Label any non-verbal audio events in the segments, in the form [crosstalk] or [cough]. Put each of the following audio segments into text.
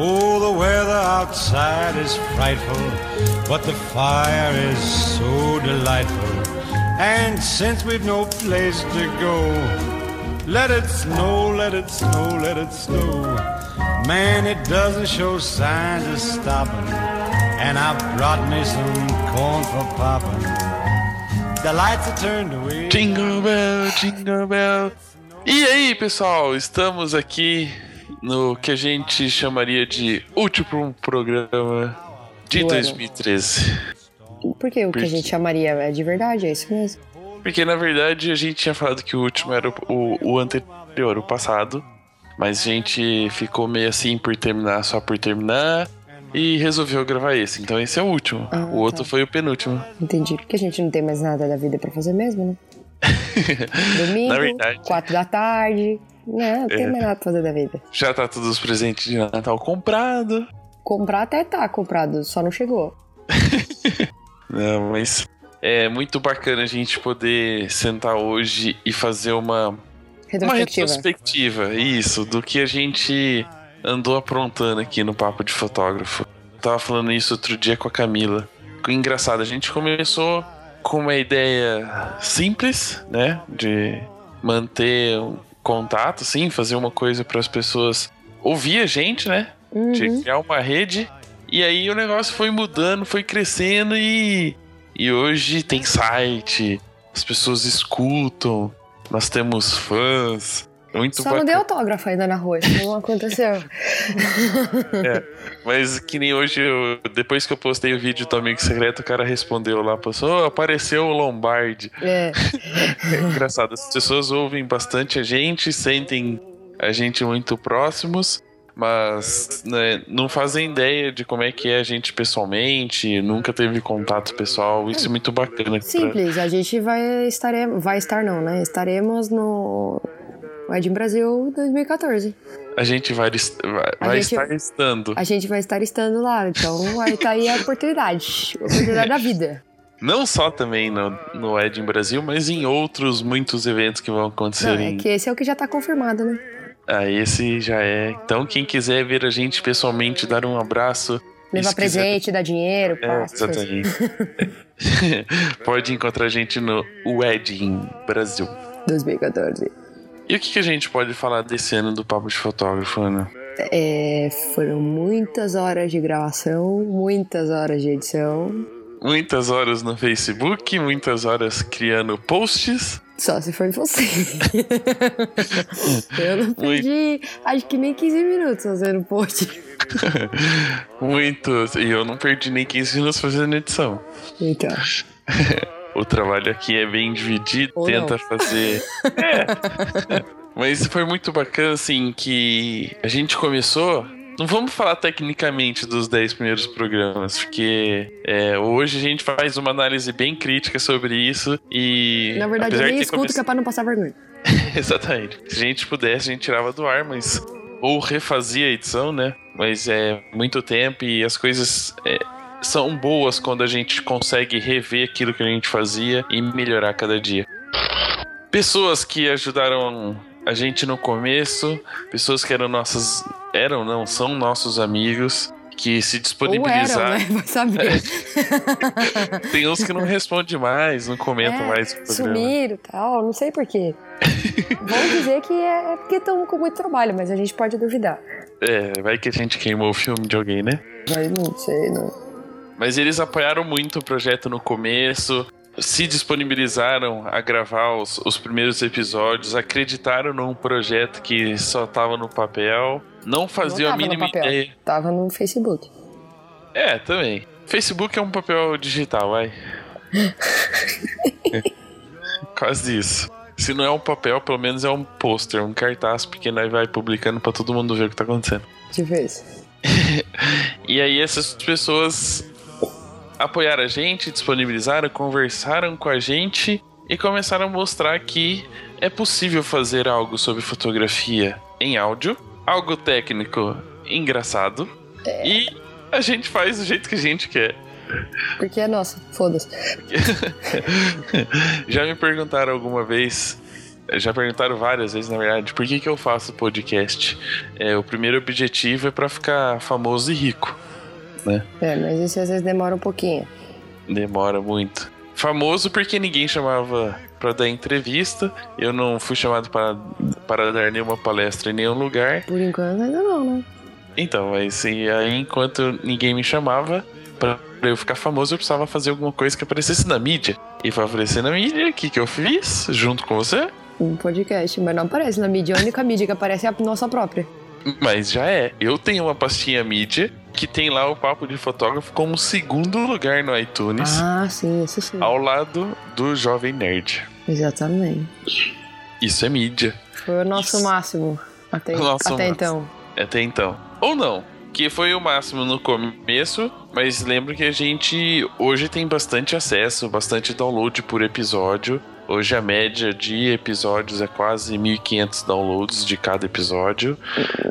Oh, the weather outside is frightful, but the fire is so delightful. And since we've no place to go, let it snow, let it snow, let it snow. Man, it doesn't show signs of stopping. And I brought me some corn for popping. The lights are turned away. Jingle bell, jingle bell. E aí, pessoal, estamos aqui no que a gente chamaria de último programa de Do ano. 2013. Por que o que a gente chamaria é de verdade? É isso mesmo? Porque na verdade a gente tinha falado que o último era o, o, anterior, o passado. Mas a gente ficou meio assim por terminar só por terminar. E resolveu gravar esse. Então esse é o último. Ah, o outro tá. foi o penúltimo. Entendi. Porque a gente não tem mais nada da vida pra fazer mesmo, né? [laughs] Domingo, Na verdade. quatro da tarde. Não, não tem É. fazer da vida. Já tá todos os presentes de Natal comprado. Comprar até tá comprado, só não chegou. [laughs] Não, mas é muito bacana a gente poder sentar hoje e fazer uma, uma Retrospectiva. retrospectiva, isso, do que a gente andou aprontando aqui no Papo de Fotógrafo. Eu tava falando isso outro dia com a Camila. Engraçado, a gente começou com uma ideia simples, né? De manter um contato, sim, fazer uma coisa para as pessoas ouvir a gente, né? de Uhum. criar uma rede. E aí o negócio foi mudando, foi crescendo e, e hoje tem site, as pessoas escutam, nós temos fãs. É muito Só não dei bacana. autógrafo ainda na rua, isso não aconteceu. [laughs] Mas que nem hoje, eu- depois que eu postei o vídeo do Amigo Secreto, o cara respondeu lá, passou, "Oh, apareceu o Lombardi. É. É [laughs] engraçado, as pessoas ouvem bastante a gente, sentem a gente muito próximos, mas né, não fazem ideia de como é que é a gente pessoalmente, nunca teve contato pessoal, isso é muito bacana. pra- Simples, a gente vai estar, vai estar não, né? Estaremos no Ed Brasil 2014. A gente vai, vai, A vai gente- estar estando. A gente vai estar estando lá, então vai estar aí a oportunidade. A oportunidade da vida. Não só também no, no Ed em Brasil, mas em outros muitos eventos que vão acontecer Não, é que esse é o que já tá confirmado, né? Ah, esse já é. Então, quem quiser ver a gente pessoalmente, dar um abraço. Levar se quiser- presente, dar dinheiro, É, essas coisas. exatamente. [laughs] Pode encontrar a gente no Wedding Brasil. 2014. E o que, que a gente pode falar desse ano do Papo de Fotógrafo, Ana? É, foram muitas horas de gravação, muitas horas de edição. Muitas horas no Facebook, muitas horas criando posts. Só se foi você. [laughs] Eu não perdi, acho que nem 15 minutos fazendo post. [laughs] Muitos. E eu não perdi nem 15 minutos fazendo edição. Então, [laughs] O trabalho aqui é bem dividido, Ou tenta não. fazer. [laughs] É. Mas foi muito bacana, assim, que a gente começou. Não vamos falar tecnicamente dos 10 primeiros programas, porque é, hoje a gente faz uma análise bem crítica sobre isso e. na verdade, eu nem escuto que é pra não passar vergonha. [laughs] Exatamente. Se a gente pudesse, a gente tirava do ar, mas. Ou refazia a edição, né? Mas é muito tempo e as coisas é, são boas quando a gente consegue rever aquilo que a gente fazia e melhorar cada dia. Pessoas que ajudaram a gente no começo, pessoas que eram nossas. Eram, não, são nossos amigos. Que se Ou eram, disponibilizaram. né? [laughs] Vai saber. [laughs] Tem uns que não respondem mais, não comentam É, mais. Sumiram e tal, não sei porquê. [laughs] Vamos dizer que é, é porque estão com muito trabalho, mas a gente pode duvidar. É, vai que a gente queimou o filme de alguém, né? Mas não sei, não. Mas eles apoiaram muito o projeto no começo, se disponibilizaram a gravar os, os primeiros episódios, acreditaram num projeto que só tava no papel, não faziam Não a tava no mínima papel. ideia. Tava no Facebook. É, também. Facebook é um papel digital, vai. [laughs] Quase isso. Se não é um papel, pelo menos é um pôster, um cartaz pequeno aí vai publicando pra todo mundo ver o que tá acontecendo. De vez. [laughs] E aí essas pessoas apoiaram a gente, disponibilizaram, conversaram com a gente e começaram a mostrar que é possível fazer algo sobre fotografia em áudio, algo técnico engraçado e a gente faz do jeito que a gente quer. Porque é nossa, foda-se. [laughs] Já me perguntaram alguma vez já perguntaram várias vezes, na verdade, por que, que eu faço podcast? É, o primeiro objetivo é para ficar famoso e rico, né? É, mas isso às vezes demora um pouquinho. Demora muito. Famoso porque ninguém chamava para dar entrevista. Eu não fui chamado para, para dar nenhuma palestra em nenhum lugar. Por enquanto ainda não, né? Então, mas e aí enquanto ninguém me chamava, para eu ficar famoso eu precisava fazer alguma coisa que aparecesse na mídia. E pra aparecer na mídia, o que, que eu fiz junto com você? Um podcast, mas não aparece na mídia. A única mídia que aparece é a nossa própria. Mas já é. Eu tenho uma pastinha mídia que tem lá o Papo de Fotógrafo como segundo lugar no iTunes. Ah, sim, isso sim. Ao lado do Jovem Nerd. Exatamente. Isso é mídia. Foi o nosso Isso. máximo. Até, Nosso até máximo. então. Até então. Ou não. Que foi o máximo no começo, mas lembro que a gente hoje tem bastante acesso, bastante download por episódio. Hoje a média de episódios é quase 1.500 downloads de cada episódio.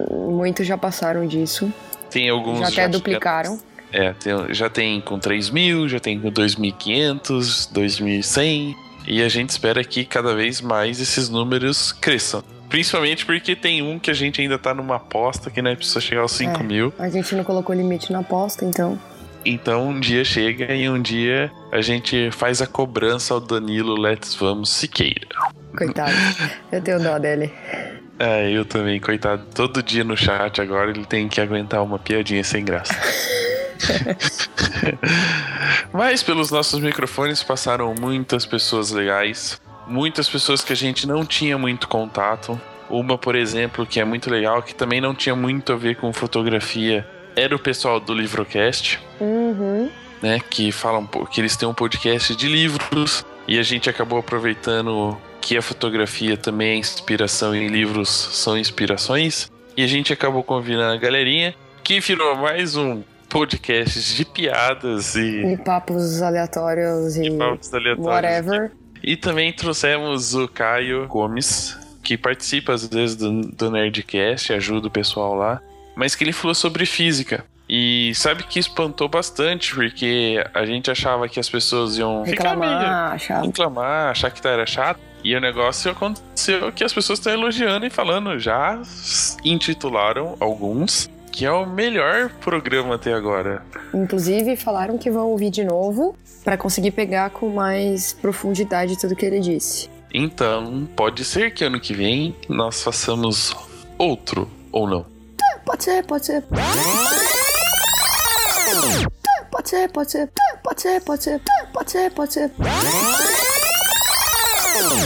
Muitos já passaram disso. Tem alguns já até duplicaram. É, tem- já tem com 3 mil, já tem com 2.500, 2.100. E a gente espera que cada vez mais esses números cresçam. Principalmente porque tem um que a gente ainda tá numa aposta que não é precisa chegar aos 5 É. mil. A gente não colocou limite na aposta, então. Então um dia chega e um dia a gente faz a cobrança ao Danilo Let's Vamos Siqueira. Coitado. [laughs] Eu tenho dó dele. É, eu também, coitado. Todo dia no chat agora ele tem que aguentar uma piadinha sem graça. [laughs] [laughs] Mas pelos nossos microfones passaram muitas pessoas legais, muitas pessoas que a gente não tinha muito contato. Uma, por exemplo, que é muito legal, que também não tinha muito a ver com fotografia, era o pessoal do Livrocast, Uhum. né? Que falam que eles têm um podcast de livros e a gente acabou aproveitando que a fotografia também é inspiração e livros são inspirações. E a gente acabou convidando a galerinha que virou mais um podcast de piadas e E papos aleatórios e pautas aleatórias. whatever. E também trouxemos o Caio Gomes, que participa às vezes do, do Nerdcast, ajuda o pessoal lá, mas que ele falou sobre física. E sabe que espantou bastante, porque a gente achava que as pessoas iam Reclamar, achar. reclamar, achar que era chato. E o negócio aconteceu que as pessoas estão elogiando e falando, já intitularam alguns, que é o melhor programa até agora. Inclusive, falaram que vão ouvir de novo pra conseguir pegar com mais profundidade tudo que ele disse. Então, pode ser que ano que vem nós façamos outro, ou não. Pode ser, pode ser. Pode ser, pode ser. Pode ser, pode ser. Pode ser, pode ser.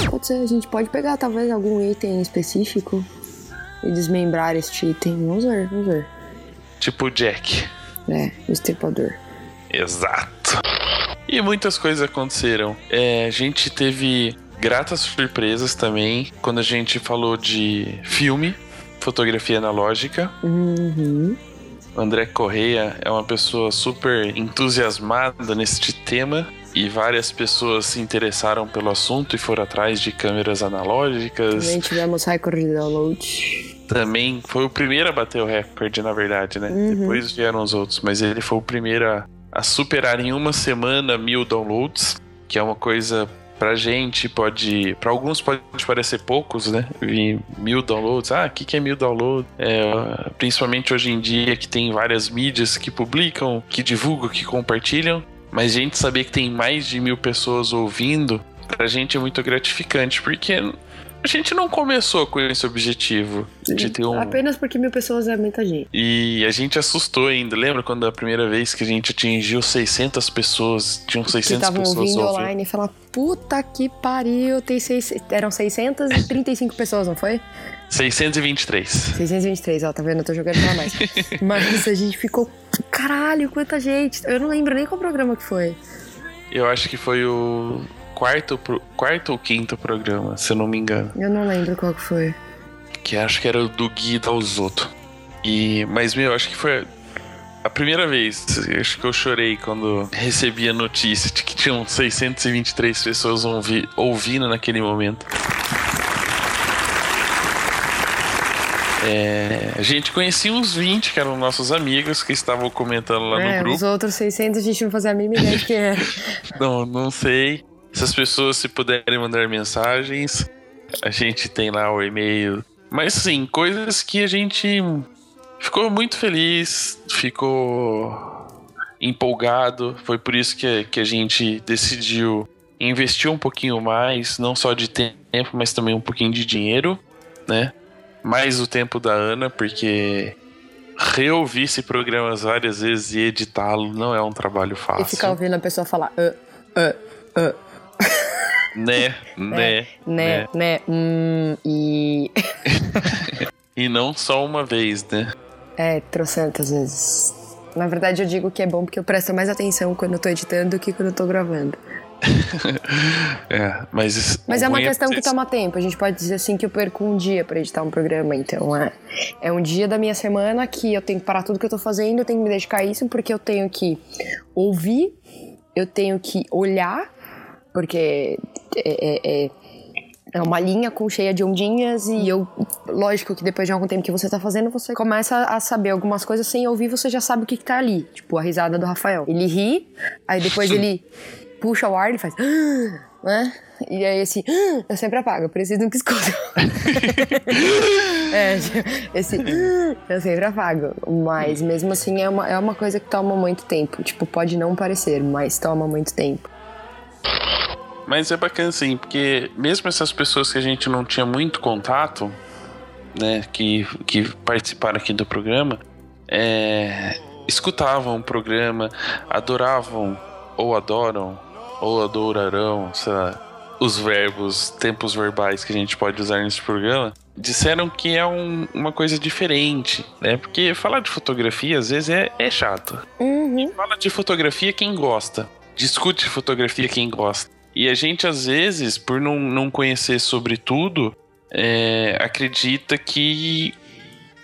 Pode ser, a gente pode pegar talvez algum item específico e desmembrar este item. Vamos ver, vamos ver. Tipo o Jack. É, o estripador. Exato. E muitas coisas aconteceram. É, a gente teve gratas surpresas também quando a gente falou de filme, fotografia analógica. Uhum. O André Correia é uma pessoa super entusiasmada neste tema e várias pessoas se interessaram pelo assunto e foram atrás de câmeras analógicas. Também tivemos recorde de download. Também foi o primeiro a bater o recorde, na verdade, né? Uhum. Depois vieram os outros, mas ele foi o primeiro a, a superar em uma semana mil downloads, que é uma coisa pra gente pode. Pra alguns pode parecer poucos, né? E mil downloads. Ah, o que, que é mil downloads? É, principalmente hoje em dia que tem várias mídias que publicam, que divulgam, que compartilham. Mas a gente saber que tem mais de mil pessoas ouvindo, pra gente é muito gratificante, porque a gente não começou com esse objetivo de ter um. Apenas porque mil pessoas é muita gente. E a gente assustou ainda. Lembra quando a primeira vez que a gente atingiu 600 pessoas? Tinham Que 600 estavam pessoas ouvindo ouvindo. online e falar, puta que pariu, tem seis... eram 635 pessoas, não foi? 623. 623, ó, tá vendo? Eu tô jogando pra mais. [laughs] Mas a gente ficou, caralho, quanta gente. Eu não lembro nem qual programa que foi. Eu acho que foi o quarto, quarto ou quinto programa, se eu não me engano. Eu não lembro qual que foi. Que acho que era o do Gui Dalzotto. E, mas, meu, acho que foi a primeira vez. Acho que eu chorei quando recebi a notícia de que tinham 623 pessoas ouvi- ouvindo naquele momento. É, a gente conhecia uns 20 que eram nossos amigos que estavam comentando lá é, no grupo. os outros 600 a gente não fazia a mínima ideia de que era. Não, não sei. Se as pessoas se puderem mandar mensagens, A gente tem lá o e-mail. Mas sim, coisas que a gente ficou muito feliz, ficou empolgado. Foi por isso que, que a gente decidiu investir um pouquinho mais, não só de tempo, mas também um pouquinho de dinheiro, né? Mais o tempo da Ana, porque reouvir esse programa várias vezes e editá-lo não é um trabalho fácil. E ficar ouvindo a pessoa falar. Uh, uh, uh. Né, né, né, né, hum, e. [laughs] e não só uma vez, né? É, trocentas vezes. Na verdade, eu digo que é bom porque eu presto mais atenção quando eu tô editando do que quando eu tô gravando. [laughs] é, mas. Mas é uma questão que toma tempo. A gente pode dizer assim que eu perco um dia para editar um programa. Então é, é um dia da minha semana que eu tenho que parar tudo que eu tô fazendo, eu tenho que me dedicar a isso, porque eu tenho que ouvir, eu tenho que olhar, porque é, é, é uma linha com cheia de ondinhas e eu, lógico que depois de algum tempo que você tá fazendo, você começa a saber algumas coisas sem ouvir, você já sabe o que, que tá ali. Tipo, a risada do Rafael. Ele ri, aí depois ele puxa o ar e faz. Né? E aí, assim, eu sempre apago, eu preciso nunca escuto. [laughs] é, esse eu sempre apago. Mas mesmo assim é uma, é uma coisa que toma muito tempo. Tipo, pode não parecer, mas toma muito tempo. Mas é bacana sim, porque mesmo essas pessoas que a gente não tinha muito contato, né, que, que participaram aqui do programa, é, escutavam o programa, adoravam ou adoram ou adorarão, sei lá, os verbos, tempos verbais que a gente pode usar nesse programa, disseram que é um, uma coisa diferente, né? Porque falar de fotografia às vezes é, é chato. Uhum. Fala de fotografia quem gosta, discute fotografia quem gosta. E a gente às vezes, por não, não conhecer sobre tudo, é, acredita que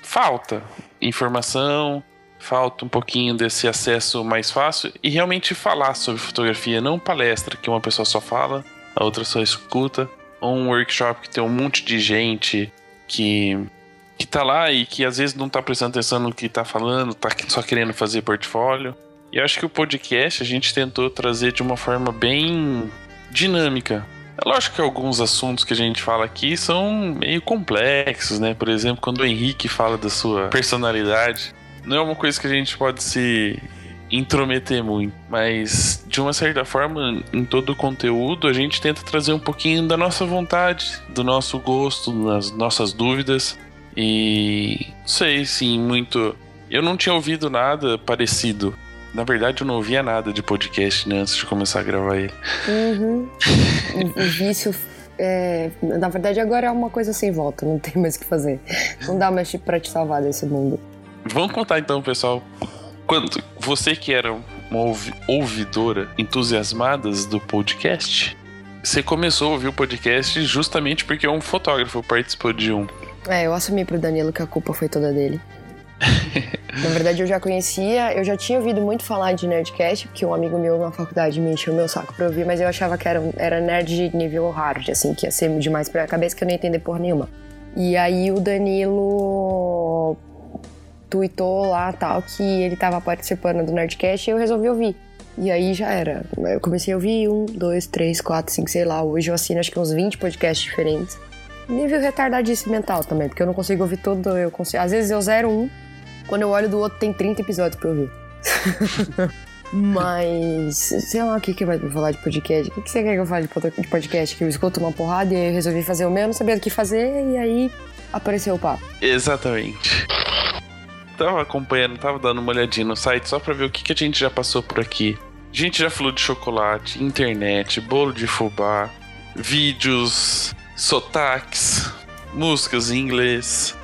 falta informação, falta um pouquinho desse acesso mais fácil e realmente falar sobre fotografia, não palestra que uma pessoa só fala, a outra só escuta, ou um workshop que tem um monte de gente que que tá lá e que às vezes não tá prestando atenção no que tá falando, tá só querendo fazer portfólio. E acho que o podcast a gente tentou trazer de uma forma bem dinâmica. É lógico que alguns assuntos que a gente fala aqui são meio complexos, né? Por exemplo, quando o Henrique fala da sua personalidade, não é uma coisa que a gente pode se intrometer muito, mas de uma certa forma, em todo o conteúdo, a gente tenta trazer um pouquinho da nossa vontade, do nosso gosto, das nossas dúvidas. E não sei, sim, muito. Eu não tinha ouvido nada parecido. Na verdade, eu não ouvia nada de podcast né, antes de começar a gravar ele. Uhum. [laughs] o, o vício é, na verdade, agora é uma coisa sem volta, não tem mais o que fazer. Não dá mais pra te salvar desse mundo. Vamos contar então, pessoal. Quando você que era uma ouvidora entusiasmada do podcast, você começou a ouvir o podcast justamente porque um fotógrafo participou de um. É, eu assumi pro Danilo que a culpa foi toda dele. [laughs] Na verdade, eu já conhecia, eu já tinha ouvido muito falar de Nerdcast, porque um amigo meu na faculdade me encheu meu saco pra ouvir, mas eu achava que era, era nerd de nível hard, assim, que ia ser demais pra cabeça que eu não ia entender porra nenhuma. E aí o Danilo tweetou lá tal que ele tava participando do Nerdcast e eu resolvi ouvir. E aí já era. Eu comecei a ouvir um, dois, três, quatro, cinco, sei lá. Hoje eu assino acho que uns 20 podcasts diferentes. Nível retardadice mental também, porque eu não consigo ouvir todo. Eu consigo, às vezes eu zero um, quando eu olho do outro tem 30 episódios pra ouvir. [laughs] Mas, sei lá, o que, que vai falar de podcast? O que, que você quer que eu fale de podcast? Que eu escuto uma porrada e eu resolvi fazer o meu, não sabia o que fazer, e aí apareceu o papo. Exatamente tava acompanhando, tava dando uma olhadinha no site só pra ver o que, que a gente já passou por aqui. A gente já falou de chocolate, internet, bolo de fubá, vídeos, sotaques, músicas em inglês,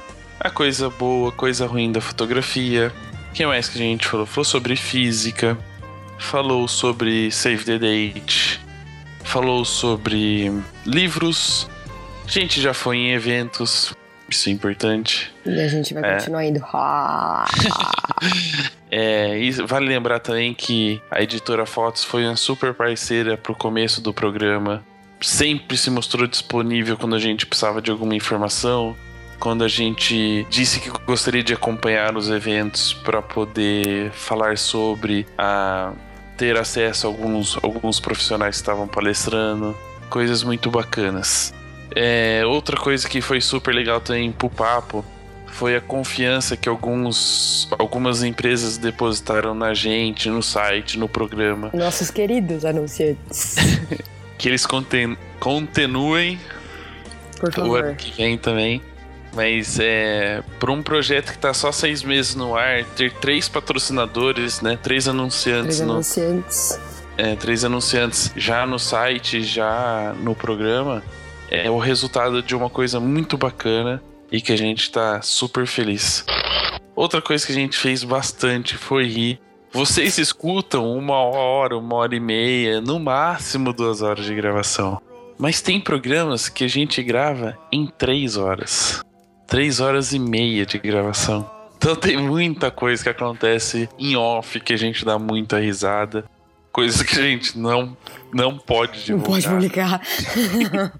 a coisa boa, coisa ruim da fotografia. O que mais que a gente falou? Falou sobre física, falou sobre Save the Date, falou sobre livros. A gente já foi em eventos, isso é importante. E a gente vai é. continuar indo. [laughs] é, vale lembrar também que a editora Fotos foi uma super parceira pro começo do programa. Sempre se mostrou disponível quando a gente precisava de alguma informação. Quando a gente disse que gostaria de acompanhar os eventos para poder falar sobre a ter acesso a alguns, alguns profissionais que estavam palestrando, coisas muito bacanas. É, outra coisa que foi super legal também pro papo foi a confiança que alguns, algumas empresas depositaram na gente, no site, no programa. Nossos queridos anunciantes. [laughs] que eles conten continuem Por o favor. ano que vem também. Mas é para um projeto que tá só seis meses no ar, ter três patrocinadores, né? Três anunciantes, Três no, anunciantes. é, três anunciantes já no site, já no programa, é o resultado de uma coisa muito bacana e que a gente tá super feliz. Outra coisa que a gente fez bastante foi rir. Vocês escutam uma hora, uma hora e meia, no máximo duas horas de gravação. Mas tem programas que a gente grava em três horas. Três horas e meia de gravação. Então tem muita coisa que acontece em off que a gente dá muita risada. Coisas que a gente não, não pode Não divulgar. pode publicar.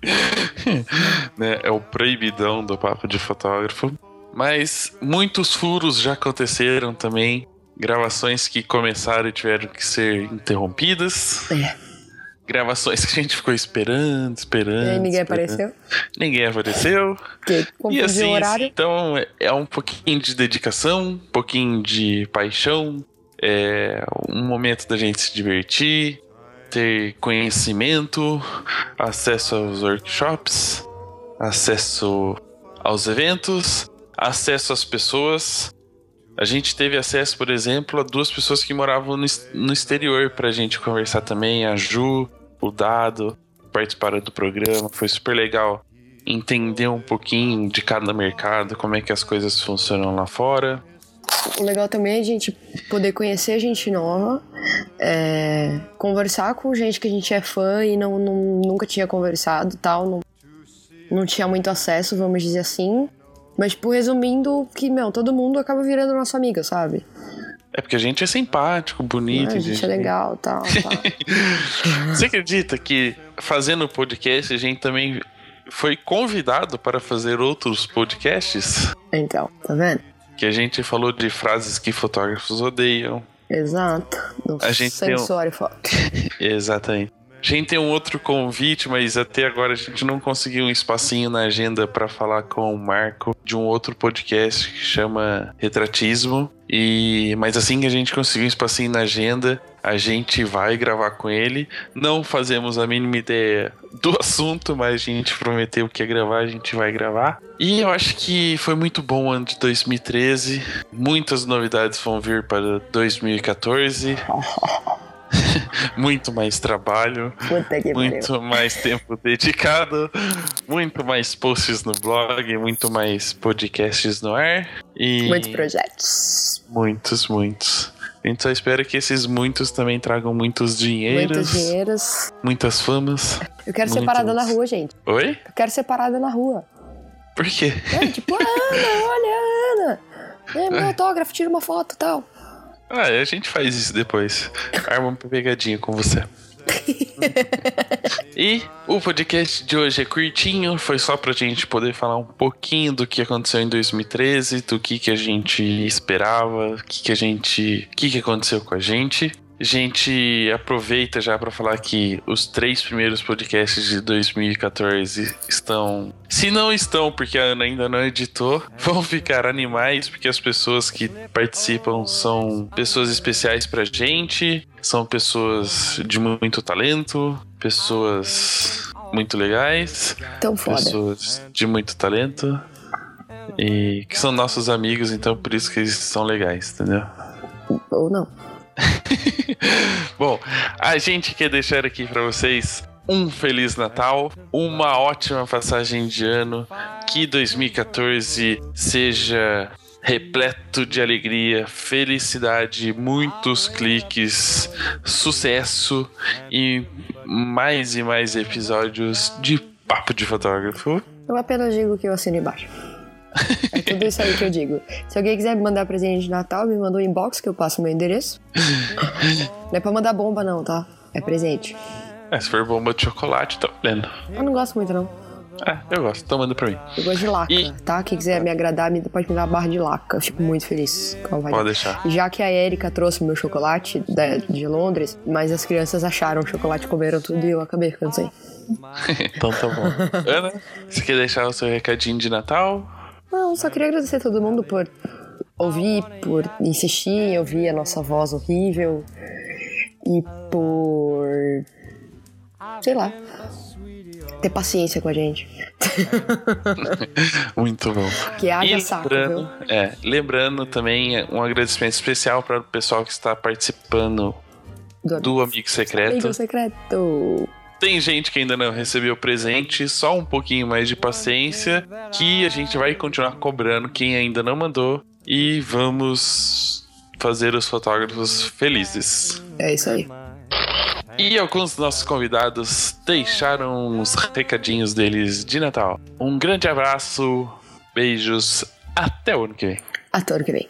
[laughs] né? É o proibidão do papo de fotógrafo. Mas muitos furos já aconteceram também. Gravações que começaram e tiveram que ser interrompidas. É. Gravações que a gente ficou esperando, esperando. E aí ninguém esperando. apareceu. Ninguém apareceu. Porque E assim, horário. então é- um pouquinho de dedicação, um pouquinho de paixão, é um momento da gente se divertir, ter conhecimento, acesso aos workshops, acesso aos eventos, acesso às pessoas. A gente teve acesso, por exemplo, a duas pessoas que moravam no, no exterior pra gente conversar também, a Ju, o Dado, participaram do programa, foi super legal entender um pouquinho de cada mercado, como é que as coisas funcionam lá fora. O legal também é a gente poder conhecer gente nova, é, conversar com gente que a gente é fã e não, não- nunca tinha conversado tal, não, não tinha muito acesso, vamos dizer assim. Mas, tipo, resumindo, que, meu, todo mundo acaba virando nosso amigo, sabe? É porque a gente é simpático, bonito. a gente é legal tal, tal. [laughs] Você acredita que fazendo podcast a gente também foi convidado para fazer outros podcasts? Então, tá vendo? Que a gente falou de frases que fotógrafos odeiam. Exato. No A gente tem um- sensório foto. [laughs] Exatamente. A gente tem um outro convite, mas até agora a gente não conseguiu um espacinho na agenda para falar com o Marco de um outro podcast que chama Retratismo. E mas assim que a gente conseguir um espacinho na agenda, a gente vai gravar com ele. Não fazemos a mínima ideia do [laughs] assunto, mas a gente prometeu que ia gravar, a gente vai gravar. E eu acho que foi muito bom o ano de 2013. Muitas novidades vão vir para 2014. [laughs] muito mais trabalho, que pariu. muito mais tempo dedicado, muito mais posts no blog, muito mais podcasts no ar e Muitos projetos. muitos, muitos. A gente só espera que esses muitos também tragam muitos dinheiros, Muitos dinheiros. muitas famas. Eu quero ser Muitos. parada na rua, gente. Oi? Eu quero ser parada na rua. Por quê? É, tipo, Ana, olha, Ana. É, meu [laughs] autógrafo, tira uma foto e tal. Ah, a gente faz isso depois. Arma uma pegadinha com você. [laughs] e o podcast de hoje é curtinho, foi só pra gente poder falar um pouquinho do que aconteceu em 2013, do que, que a gente esperava, o que, que a gente. o que, que aconteceu com a gente. A gente aproveita já pra falar que os três primeiros podcasts de 2014 estão. Se não estão, porque a Ana ainda não editou, [laughs] vão ficar animais, porque as pessoas que participam são pessoas especiais pra gente, são pessoas de muito talento, pessoas muito legais, Tão foda. pessoas de muito talento. E que são nossos amigos, então por isso que eles são legais, entendeu? Ou não. [laughs] Bom, a gente quer deixar aqui pra vocês um feliz Natal, uma ótima passagem de ano, que 2014 seja repleto de alegria, felicidade, muitos cliques, sucesso e mais e mais episódios de Papo de Fotógrafo. Eu apenas digo que eu assino embaixo. É tudo isso aí que eu digo. Se alguém quiser me mandar presente de Natal, me manda um inbox que eu passo o meu endereço. [laughs] Não é pra mandar bomba, não, tá? É presente. É, se for bomba de chocolate, tá valendo. Eu não gosto muito, não. É, eu gosto, então manda pra mim. Eu gosto de laca, E- tá? Quem quiser me agradar, me- pode me dar uma barra de laca. Eu fico muito feliz com a Pode deixar. Já que a Erika trouxe meu chocolate da- de Londres, mas as crianças acharam o chocolate, comeram tudo e eu acabei ficando sem. [laughs] então tá bom. [laughs] Ana, você quer deixar o seu recadinho de Natal? Não, só queria agradecer a todo mundo por ouvir, por insistir em ouvir a nossa voz horrível e por. sei lá. ter paciência com a gente. [laughs] Muito bom. Que haja saco, viu? É, lembrando também um agradecimento especial para o pessoal que está participando do, do Amigo Secreto. Amigo Secreto. Tem gente que ainda não recebeu presente, só um pouquinho mais de paciência, que a gente vai continuar cobrando quem ainda não mandou e vamos fazer os fotógrafos felizes. É isso aí. E alguns dos nossos convidados deixaram os recadinhos deles de Natal. Um grande abraço, beijos, até o ano que vem. Até o ano que vem.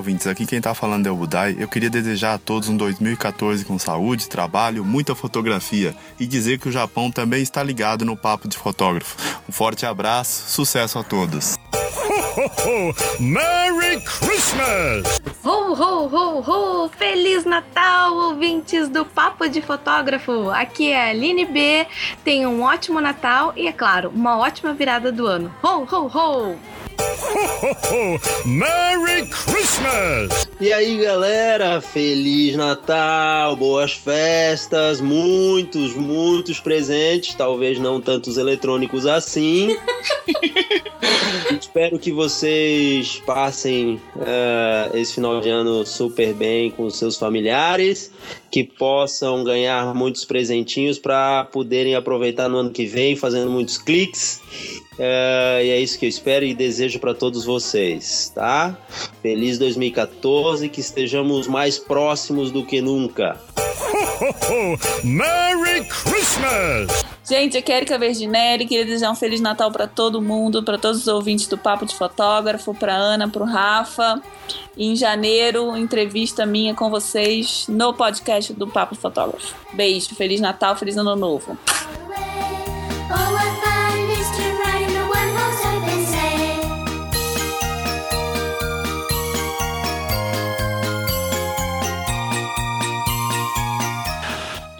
Ouvintes. Aqui quem tá falando é o Budai. Eu queria desejar a todos um 2014 com saúde, trabalho, muita fotografia e dizer que o Japão também está ligado no papo de fotógrafo. Um forte abraço, sucesso a todos. Ho, ho, ho. Merry Christmas! Ho, ho, ho, ho! Feliz Natal, ouvintes do Papo de Fotógrafo! Aqui é a Aline B. Tenham um ótimo Natal e, é claro, uma ótima virada do ano. Ho, ho, ho! Merry Christmas! E aí, galera, Feliz Natal, boas festas, muitos, muitos presentes, talvez não tantos eletrônicos assim. [laughs] Espero que vocês passem uh, esse final de ano super bem com os seus familiares, que possam ganhar muitos presentinhos para poderem aproveitar no ano que vem, fazendo muitos cliques é, e é isso que eu espero e desejo para todos vocês, tá? Feliz 2014, que estejamos mais próximos do que nunca. Merry Christmas! Gente, aqui é Erika Verdinelli, queria desejar um Feliz Natal para todo mundo, para todos os ouvintes do Papo de Fotógrafo, para Ana, para o Rafa. E em janeiro, entrevista minha com vocês no podcast do Papo de Fotógrafo. Beijo, Feliz Natal, Feliz Ano Novo.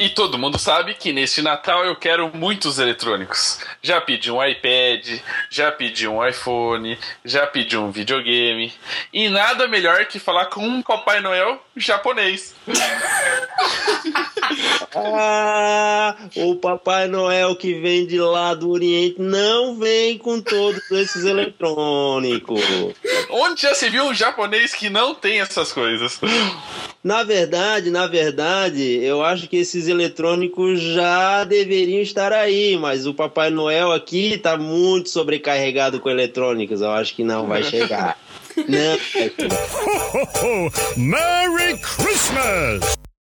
E todo mundo sabe que neste Natal eu quero muitos eletrônicos. Já pedi um iPad, já pedi um iPhone, já pedi um videogame. E nada melhor que falar com um Papai Noel japonês. ah, o Papai Noel que vem de lá do Oriente não vem com todos esses eletrônicos. Onde já se viu um japonês que não tem essas coisas? Na verdade, na verdade, eu acho que esses eletrônicos já deveriam estar aí, mas o Papai Noel aqui está muito sobrecarregado com eletrônicos. Eu acho que não vai chegar. [laughs] não. Merry Christmas!